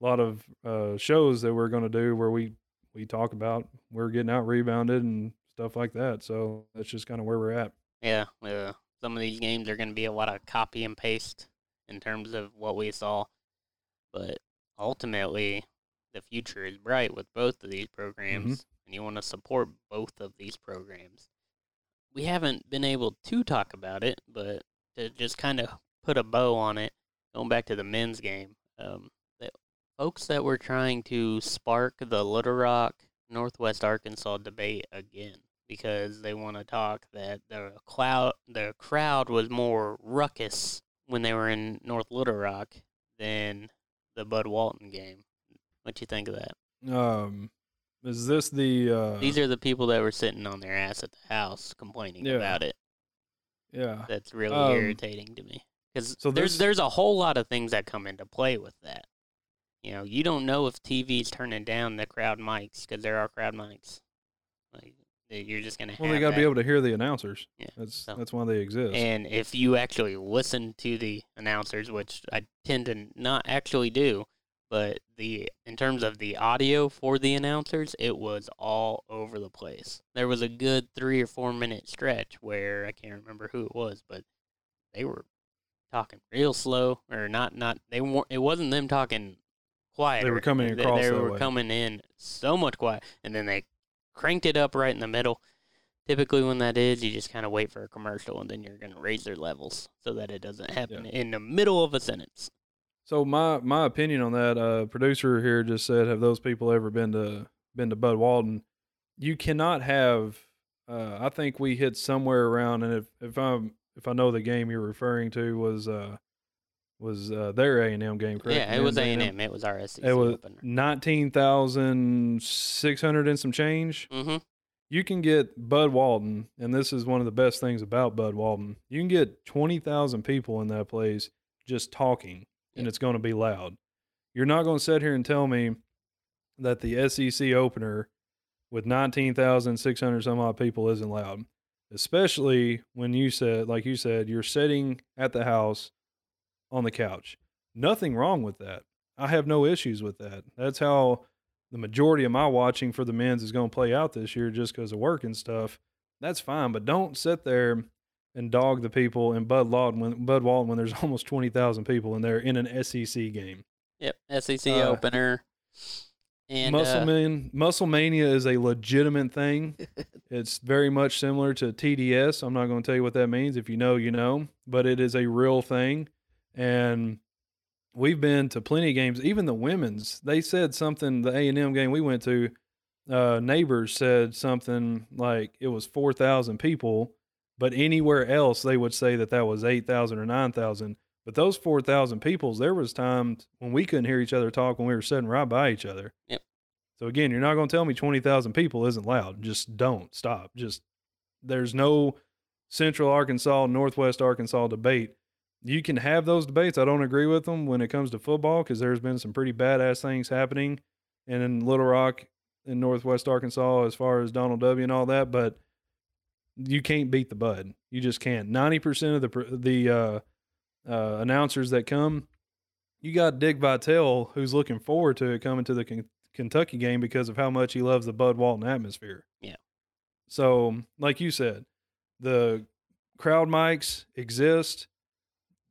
lot of uh, shows that we're going to do where we we talk about we're getting out rebounded and stuff like that. So that's just kind of where we're at. Yeah, uh, some of these games are going to be a lot of copy and paste in terms of what we saw, but ultimately, the future is bright with both of these programs, and you want to support both of these programs. We haven't been able to talk about it, but to just kind of put a bow on it, going back to the men's game, um, the folks that were trying to spark the Little Rock Northwest Arkansas debate again because they want to talk that the cloud the crowd was more ruckus when they were in North Little Rock than the Bud Walton game. What you think of that? Um, is this the? Uh, These are the people that were sitting on their ass at the house complaining Yeah. about it. yeah. That's really Um, irritating to me because so there's this- there's a whole lot of things that come into play with that. You know, you don't know if TV's turning down the crowd mics because there are crowd mics. Like you're just gonna Well, have they got to be able to hear the announcers. Yeah, That's so- that's why they exist. And if you actually listen to the announcers, which I tend to not actually do, but the in terms of the audio for the announcers, it was all over the place. There was a good three or four minute stretch where I can't remember who it was, but they were talking real slow, or not. Not they weren't. It wasn't them talking quiet. They were coming They, across they that were way. coming in so much quiet, and then they cranked it up right in the middle. Typically, when that is, you just kind of wait for a commercial, and then you're going to raise their levels so that it doesn't happen in the middle of a sentence. So my my opinion on that, uh, producer here just said, have those people ever been to been to Bud Walton? You cannot have. Uh, I think we hit somewhere around, and if if I'm if I know the game you're referring to was uh was uh, their A and M game, correct? yeah, it was A and M. It was our SEC It was opener. nineteen thousand six hundred and some change. Mm-hmm. You can get Bud Walton, and this is one of the best things about Bud Walton. You can get twenty thousand people in that place just talking, and it's going to be loud. You're not going to sit here and tell me that the SEC opener with nineteen thousand six hundred some odd people isn't loud, especially when you said, like you said, you're sitting at the house on the couch. Nothing wrong with that. I have no issues with that. That's how the majority of my watching for the men's is going to play out this year just because of work and stuff. That's fine, but don't sit there and dog the people in Bud Walton when Bud Walton when there's almost twenty thousand people in there in an SEC game. Yep, SEC Uh, opener. And Muscle uh, Man, Muscle Mania is a legitimate thing. it's very much similar to TDS. I'm not going to tell you what that means. If you know, you know. But it is a real thing, and we've been to plenty of games. Even the women's, they said something. The A and M game we went to, uh, neighbors said something like it was four thousand people, but anywhere else they would say that that was eight thousand or nine thousand. But those four thousand peoples, there was times when we couldn't hear each other talk when we were sitting right by each other. Yep. So again, you're not going to tell me twenty thousand people isn't loud. Just don't stop. Just there's no Central Arkansas, Northwest Arkansas debate. You can have those debates. I don't agree with them when it comes to football because there's been some pretty badass things happening and in Little Rock in Northwest Arkansas as far as Donald W. and all that. But you can't beat the bud. You just can't. Ninety percent of the the uh, uh, announcers that come, you got Dick Vitale who's looking forward to it coming to the Ken- Kentucky game because of how much he loves the Bud Walton atmosphere. Yeah. So, like you said, the crowd mics exist.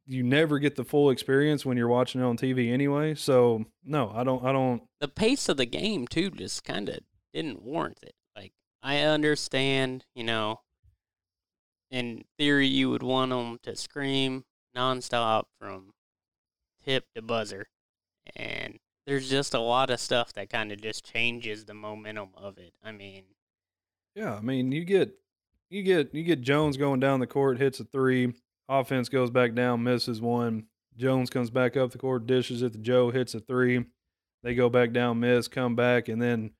You never get the full experience when you're watching it on TV anyway. So, no, I don't. I don't. the pace of the game too just kind of didn't warrant it. Like I understand, you know, in theory you would want them to scream nonstop from tip to buzzer, and there's just a lot of stuff that kind of just changes the momentum of it. I mean, Yeah, I mean, you get you get you get Jones going down the court, hits a three, offense goes back down, misses one. Jones comes back up the court, dishes it to Joe, hits a three. They go back down, miss, come back, and then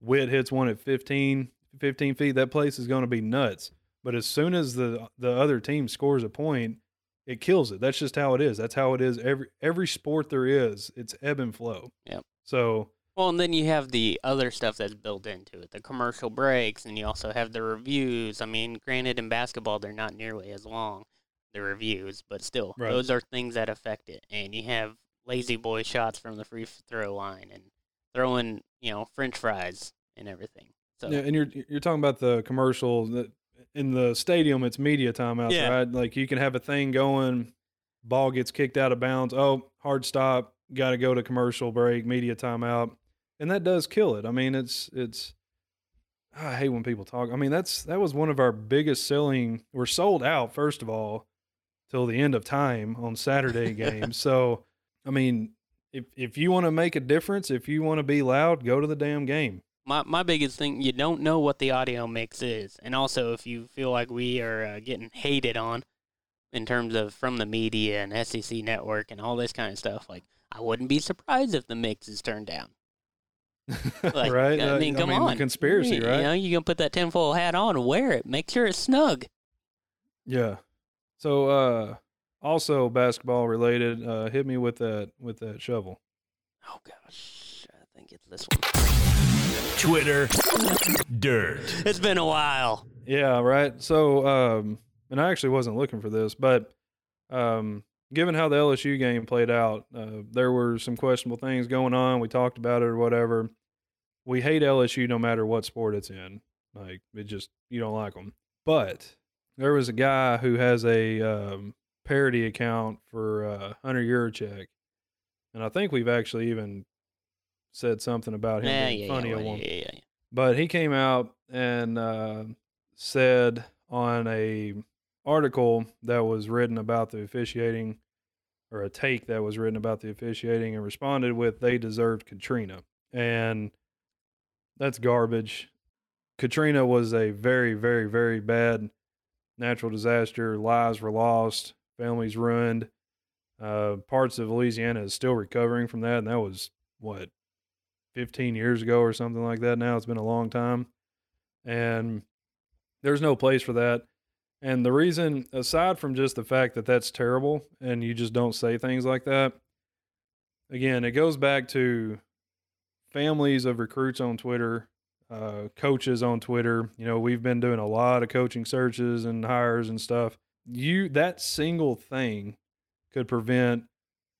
Whitt hits one at 15, 15 feet. That place is going to be nuts. But as soon as the the other team scores a point, it kills it. That's just how it is. That's how it is every every sport there is. It's ebb and flow. Yep. So well, and then you have the other stuff that's built into it, the commercial breaks, and you also have the reviews. I mean, granted, in basketball they're not nearly as long, the reviews, but still, Right. those are things that affect it. And you have lazy boy shots from the free throw line and throwing, you know, French fries and everything. So Yeah, and you're you're talking about the commercial that in the stadium. It's media timeouts, Yeah. right? Like you can have a thing going, ball gets kicked out of bounds. Oh, hard stop. Got to go to commercial break, media timeout, and that does kill it. I mean, it's it's. I hate when people talk. I mean, that's that was one of our biggest selling. We're sold out first of all, till the end of time on Saturday games. So, I mean, if if you want to make a difference, if you want to be loud, go to the damn game. my my biggest thing, you don't know what the audio mix is, and also if you feel like we are uh, getting hated on in terms of from the media and SEC network and all this kind of stuff, like I wouldn't be surprised if the mix is turned down. Like, right? I Uh, mean, come the on, conspiracy, You right? know, you gonna put that tinfoil hat on wear it. Make sure it's snug. Yeah. So uh also basketball related, uh hit me with that with that shovel. Oh gosh, I think it's this one. Twitter Dirt. It's been a while. Yeah, right. So um and I actually wasn't looking for this, but um given how the LSU game played out, uh there were some questionable things going on. We talked about it or whatever. We hate LSU no matter what sport it's in. Like it just you don't like them. But there was a guy who has a um parody account for uh Hunter Yurachek. And I think we've actually even said something about him Yeah, being yeah, funny yeah, at one yeah. but he came out and uh, said on a article that was written about the officiating or a take that was written about the officiating and responded with they deserved Katrina and that's garbage. Katrina was a very very very bad natural disaster. Lives were lost, families ruined. Uh, parts of Louisiana is still recovering from that, and that was what 15 years ago or something like that now. It's been a long time. And there's no place for that. And the reason, aside from just the fact that that's terrible and you just don't say things like that, again, it goes back to families of recruits on Twitter, uh, coaches on Twitter. You know, we've been doing a lot of coaching searches and hires and stuff. You, that single thing could prevent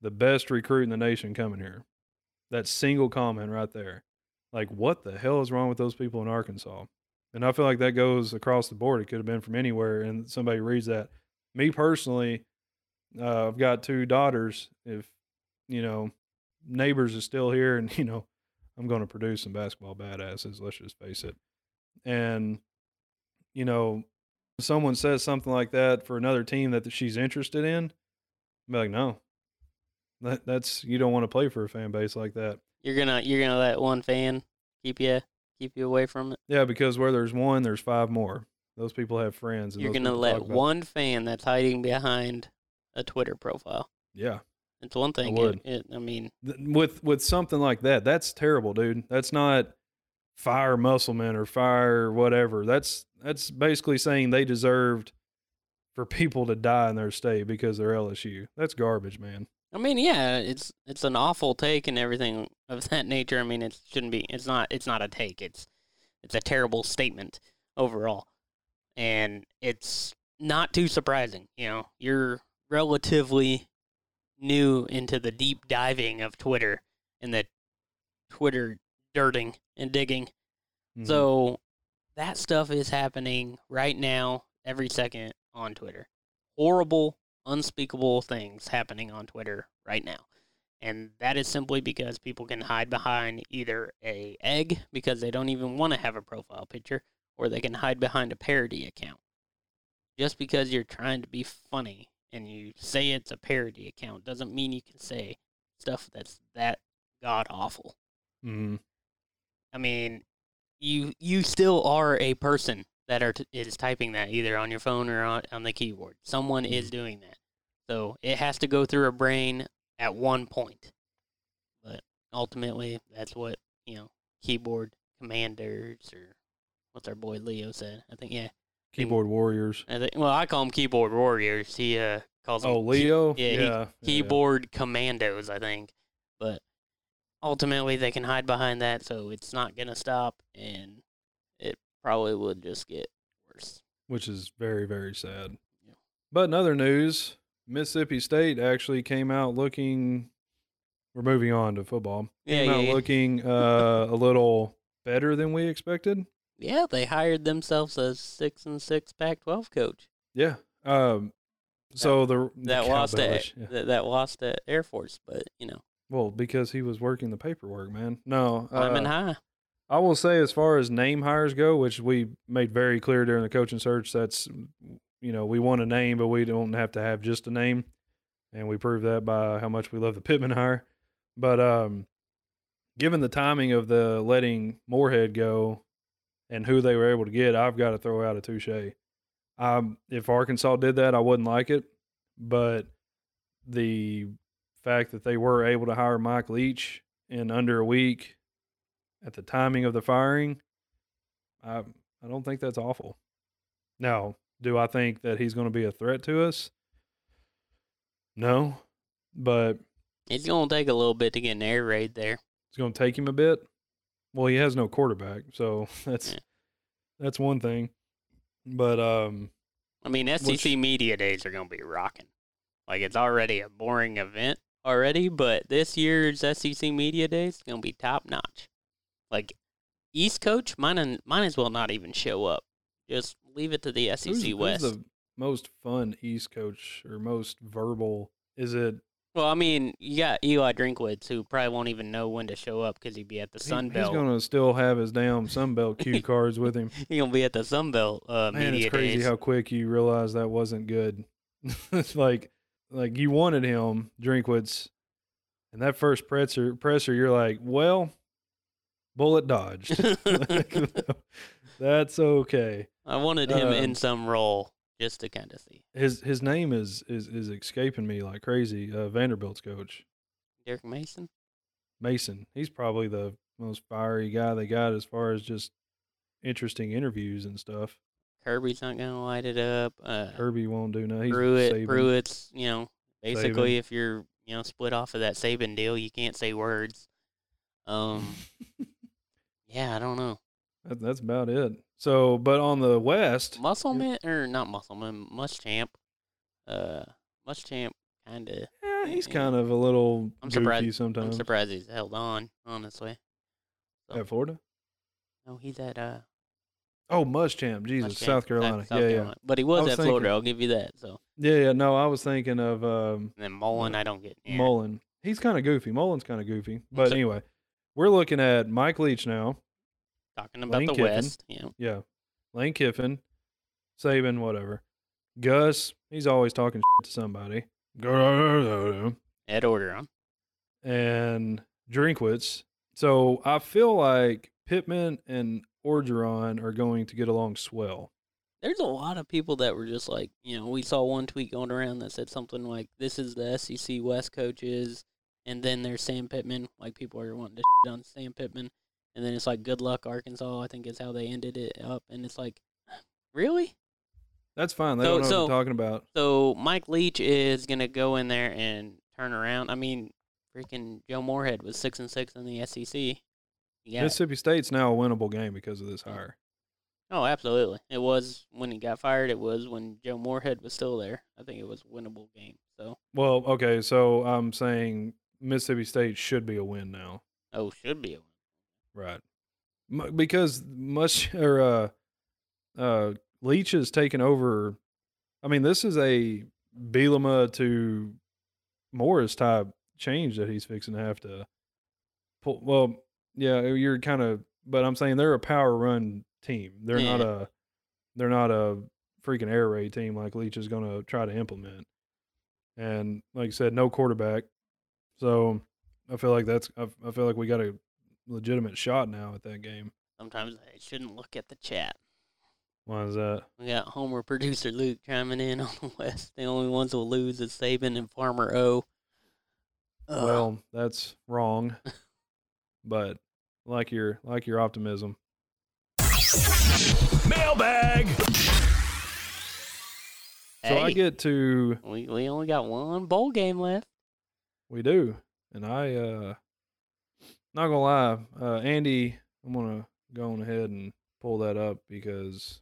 the best recruit in the nation coming here that single comment right there. Like, what the hell is wrong with those people in Arkansas? And I feel like that goes across the board. It could have been from anywhere, and somebody reads that. Me personally, uh, I've got two daughters. If you know, neighbors is still here, and you know, I'm going to produce some basketball badasses. Let's just face it. And you know, someone says something like that for another team that she's interested in, I'm like, no, That, that's you don't want to play for a fan base like that. You're gonna you're gonna let one fan keep you keep you away from it. Yeah, because where there's one, there's five more. Those people have friends. And You're gonna let one fan that's hiding behind a Twitter profile. Yeah, It's one thing. would. It, it, I mean, with with something like that, that's terrible, dude. That's not fire Musselman or fire whatever. That's that's basically saying they deserved for people to die in their state because they're LSU. That's garbage, man. I mean, yeah, it's it's an awful take and everything of that nature. I mean, it shouldn't be. It's not. It's not a take. It's it's a terrible statement overall, and it's not too surprising. You know, you're relatively new into the deep diving of Twitter and the Twitter dirting and digging. Mhm. So that stuff is happening right now, every second on Twitter. Horrible, unspeakable things happening on Twitter right now. And that is simply because people can hide behind either a egg because they don't even want to have a profile picture, or they can hide behind a parody account. Just because you're trying to be funny and you say it's a parody account doesn't mean you can say stuff that's that god awful. Mhm. I mean, you you still are a person that are t- is typing that either on your phone or on, on the keyboard. Someone is doing that, so it has to go through a brain at one point. But ultimately, that's what you know, keyboard commanders or what's our boy Leo said. I think yeah. Keyboard warriors. I think, well, I call them keyboard warriors. He uh calls them Oh, Leo. yeah, he- yeah, yeah. keyboard commandos, I think. But ultimately, they can hide behind that, so it's not gonna stop, and it probably would just get worse. which is very very sad. Yeah. But in other news, Mississippi State actually came out looking. We're moving on to football. Yeah, Came yeah, out yeah. looking uh, a little better than we expected. Yeah, they hired themselves a six and six Pac-12 coach Yeah. Um. So the the that lost at yeah. that, that lost at Air Force, but you know, Well, because he was working the paperwork, man. No, climbing uh, high. I will say, as far as name hires go, which we made very clear during the coaching search, that's you know we want a name, but we don't have to have just a name, and we proved that by how much we love the Pittman hire. But um, given the timing of the letting Moorhead go and who they were able to get, I've got to throw out a touche. Um, if Arkansas did that, I wouldn't like it, but the fact that they were able to hire Mike Leach in under a week at the timing of the firing, I I don't think that's awful. Now, do I think that he's going to be a threat to us? No, but It's gonna take a little bit to get an air raid there. it's going to take him a bit. Well, he has no quarterback, so that's Yeah. that's one thing. But um, I mean, SEC Which- media days are gonna be rocking. Like it's already a boring event already, but this year's SEC media days is gonna be top notch. Like East coach, might might as well not even show up. Just leave it to the SEC who's, who's the most fun East coach or most verbal? Is it Well, I mean, you got Eli Drinkwitz, who probably won't even know when to show up because he'd be at the he- Sun he's going to still have his damn Sun Belt cue cards with him? He's gonna be at the Sun Belt uh, Man, it's crazy days. how quick you realize that wasn't good. it's like like you wanted him, Drinkwitz, and that first presser presser, you're like, well, bullet dodged. That's okay. I wanted him in um, some role just to kind of see. His his name is is is escaping me like crazy. Uh, Vanderbilt's coach Derek Mason. Mason. He's probably the most fiery guy they got as far as just interesting interviews and stuff. Kirby's not gonna light it up. Uh, Herbie won't do nothing. Pruitt. Pruitt's, you know, basically Saban. if you're, you know, split off of that Saban deal, you can't say words. Um, yeah, I don't know. That, that's about it. So, but on the West, Muscleman or not Muscleman, Muschamp. Uh, Muschamp kind of. yeah, he's kind of a little I'm goofy surprised- I'm sometimes. surprised he's held on. Honestly, At Florida? no, he's at uh. Oh, Muschamp, Jesus, Muschamp, South Carolina. South yeah, Carolina. But he was, was at Florida. I'll give you that. So yeah, yeah, yeah. No, I was thinking of um, and then Mullen, I don't get. Yeah. Mullen. He's kind of goofy. Mullen's kind of goofy. But So- anyway, we're looking at Mike Leach now. Talking about Lane the Kiffin. West, know. Yeah, Lane Kiffin, Saban, whatever. Gus, he's always talking to somebody. Ed Orgeron. and Drinkwitz. So I feel like Pittman and Orgeron are going to get along swell. There's a lot of people that were just like, you know, we saw one tweet going around that said something like, "This is the SEC West coaches," and then there's Sam Pittman. Like people are wanting to shit on Sam Pittman, and then it's like, "Good luck, Arkansas." I think is how they ended it up, and it's like, really? That's fine. They So- don't know so- what they're talking about. So Mike Leach is gonna go in there and turn around. I mean, freaking Joe Moorhead was six and six in the SEC. Yeah. Mississippi State's now a winnable game because of this hire. Oh, absolutely. It was when he got fired. It was when Joe Moorhead was still there. I think it was a winnable game. So, Well, okay, so I'm saying Mississippi State should be a win now. oh, should be a win. Right. M- because much or uh uh Leach has taken over I mean, this is a Bielema to Morris type change that he's fixing to have to pull well, yeah, you're kind of but I'm saying they're a power run team. They're not a they're not a freaking air raid team like Leach is gonna try to implement. And like I said, no quarterback. So I feel like that's I, I feel like we got a legitimate shot now at that game. Sometimes I shouldn't look at the chat. Why is that? We got Homer producer Luke chiming in on the West. The only ones who'll lose is Saban and Farmer O. Ugh. Well, that's wrong. but like your like your optimism. Mailbag. So I get to we we only got one bowl game left. we do. And I uh not gonna lie, uh Andy, I'm gonna go on ahead and pull that up because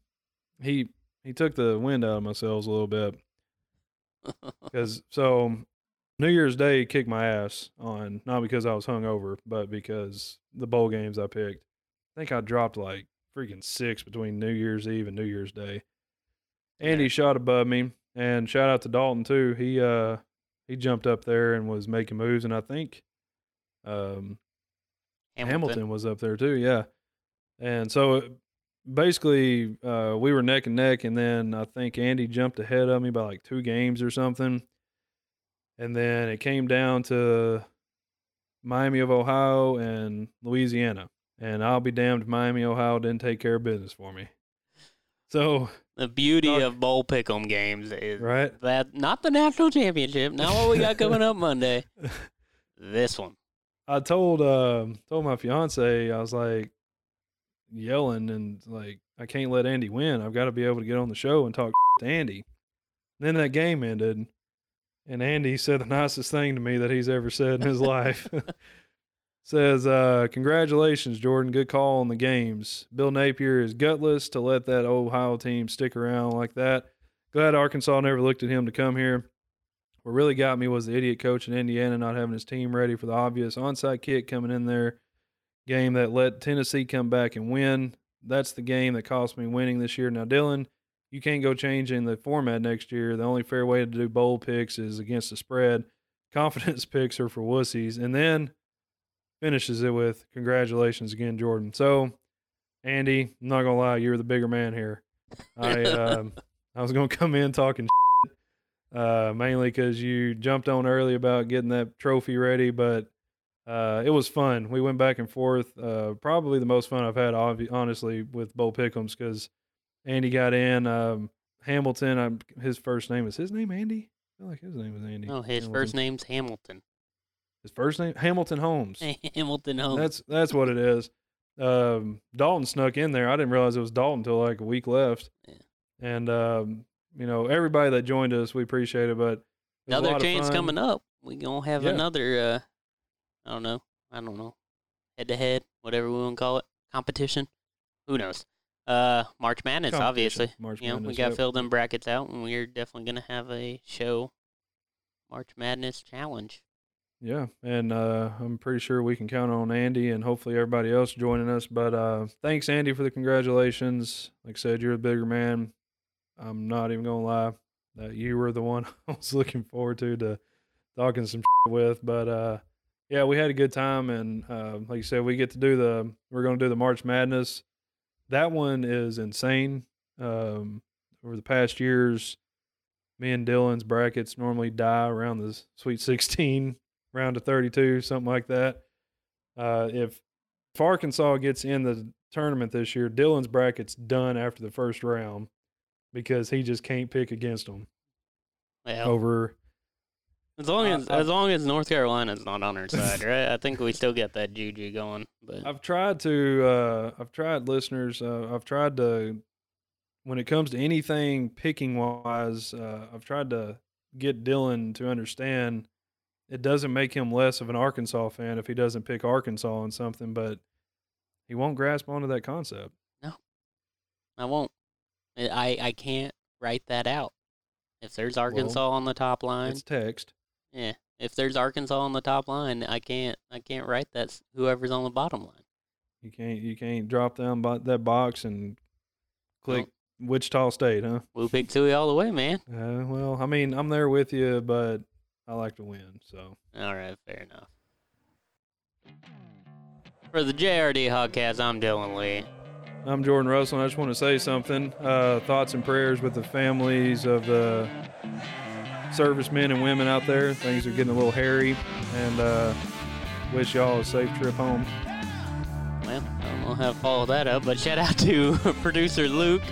he he took the wind out of my sails a little bit. Because so New Year's Day kicked my ass on not because I was hungover, but because the bowl games I picked. I think I dropped like freaking six between New Year's Eve and New Year's Day. Andy Yeah. shot above me, and shout out to Dalton too. He uh he jumped up there and was making moves, and I think um Hamilton, was up there too. Yeah, and so it- basically uh, we were neck and neck, and then I think Andy jumped ahead of me by like two games or something, and then it came down to Miami of Ohio and Louisiana, and I'll be damned if Miami Ohio didn't take care of business for me. So The beauty Talk- of bowl pick'em games is right, that not the national championship, not what we got coming up Monday. This one. I told uh, told my fiance I was like yelling and like I can't let Andy win. I've got to be able to get on the show and talk to Andy. then that game ended, and Andy said the nicest thing to me that he's ever said in his life. Says, uh, "Congratulations, Jordan. Good call on the games. Bill Napier is gutless to let that Ohio team stick around like that. Glad Arkansas never looked at him to come here." What really got me was the idiot coach in Indiana not having his team ready for the obvious onside kick coming in there. Game that let Tennessee come back and win. That's the game that cost me winning this year. Now, Dylan, you can't go changing the format next year. The only fair way to do bowl picks is against the spread. Confidence picks are for wussies. And then finishes it with congratulations again, Jordan. So, Andy, I'm not gonna lie, you're the bigger man here. I um, I was gonna come in talking uh, mainly because you jumped on early about getting that trophy ready. But uh, it was fun. We went back and forth. Uh, probably the most fun I've had, obvi- honestly, with Bo Pick'ems because Andy got in. Um, Hamilton, I'm, his first name is his name Andy. I feel like his name was Andy. No, his Hamilton. first name's Hamilton. His first name Hamilton Holmes. Hamilton Holmes. That's that's what it is. Um, Dalton snuck in there. I didn't realize it was Dalton until like a week left. Yeah. And um, you know, everybody that joined us, we appreciate it. But it another chance coming up. We gonna have Yeah. another. uh I don't know. I don't know. Head to head, whatever we want to call it, competition. Who knows? Uh, March Madness, obviously. March you know, we got to yep. fill them brackets out, and we're definitely gonna have a show. March Madness challenge. Yeah, and uh, I'm pretty sure we can count on Andy and hopefully everybody else joining us. But uh, thanks, Andy, for the congratulations. Like I said, you're a bigger man. I'm not even gonna lie that you were the one I was looking forward to to talking some with. But uh, yeah, we had a good time, and uh, like you said, we get to do the we're gonna do the March Madness. That one is insane. Um, over the past years, me and Dylan's brackets normally die around the Sweet 16 round of 32, something like that. Uh, if if Arkansas gets in the tournament this year, Dylan's bracket's done after the first round because he just can't pick against them Well, over. as long I- as I- as long as North Carolina's not on our side, right? I think we still get that juju going. But I've tried to. Uh, I've tried listeners. Uh, I've tried to. When it comes to anything picking wise, uh, I've tried to get Dylan to understand it doesn't make him less of an Arkansas fan if he doesn't pick Arkansas on something, but he won't grasp onto that concept. No, I won't. I I can't write that out. If there's Arkansas on the top line, It's text. yeah. If there's Arkansas on the top line, I can't I can't write that whoever's on the bottom line. You can't. You can't drop down bo- that box and click Wichita State, huh? Woo Pig Sooie all the way, man. Uh, well, I mean, I'm there with you, but I like to win, so. All right, fair enough. For the JRD Hogcast, I'm Dylan Lee. I'm Jordan Russell, and I just want to say something. Uh, thoughts and prayers with the families of the servicemen and women out there. Things are getting a little hairy, and uh, wish y'all a safe trip home. Well, I don't know how to follow that up, but shout out to producer Luke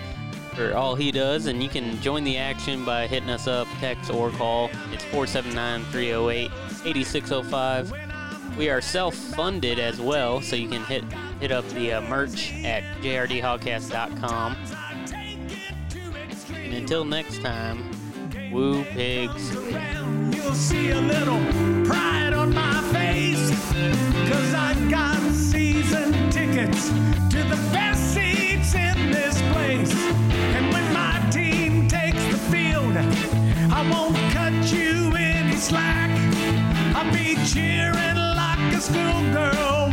for all he does, and you can join the action by hitting us up, text or call. It's 479 308 8605. We are self-funded as well, so you can hit hit up the uh, merch at jrdhogcast.com. And until next time, woo pigs. You'll see a little pride on my face. Cause I got season tickets to the best seats in this place. And when my team takes the field, I won't cut you any slack. I'll be cheering like a schoolgirl,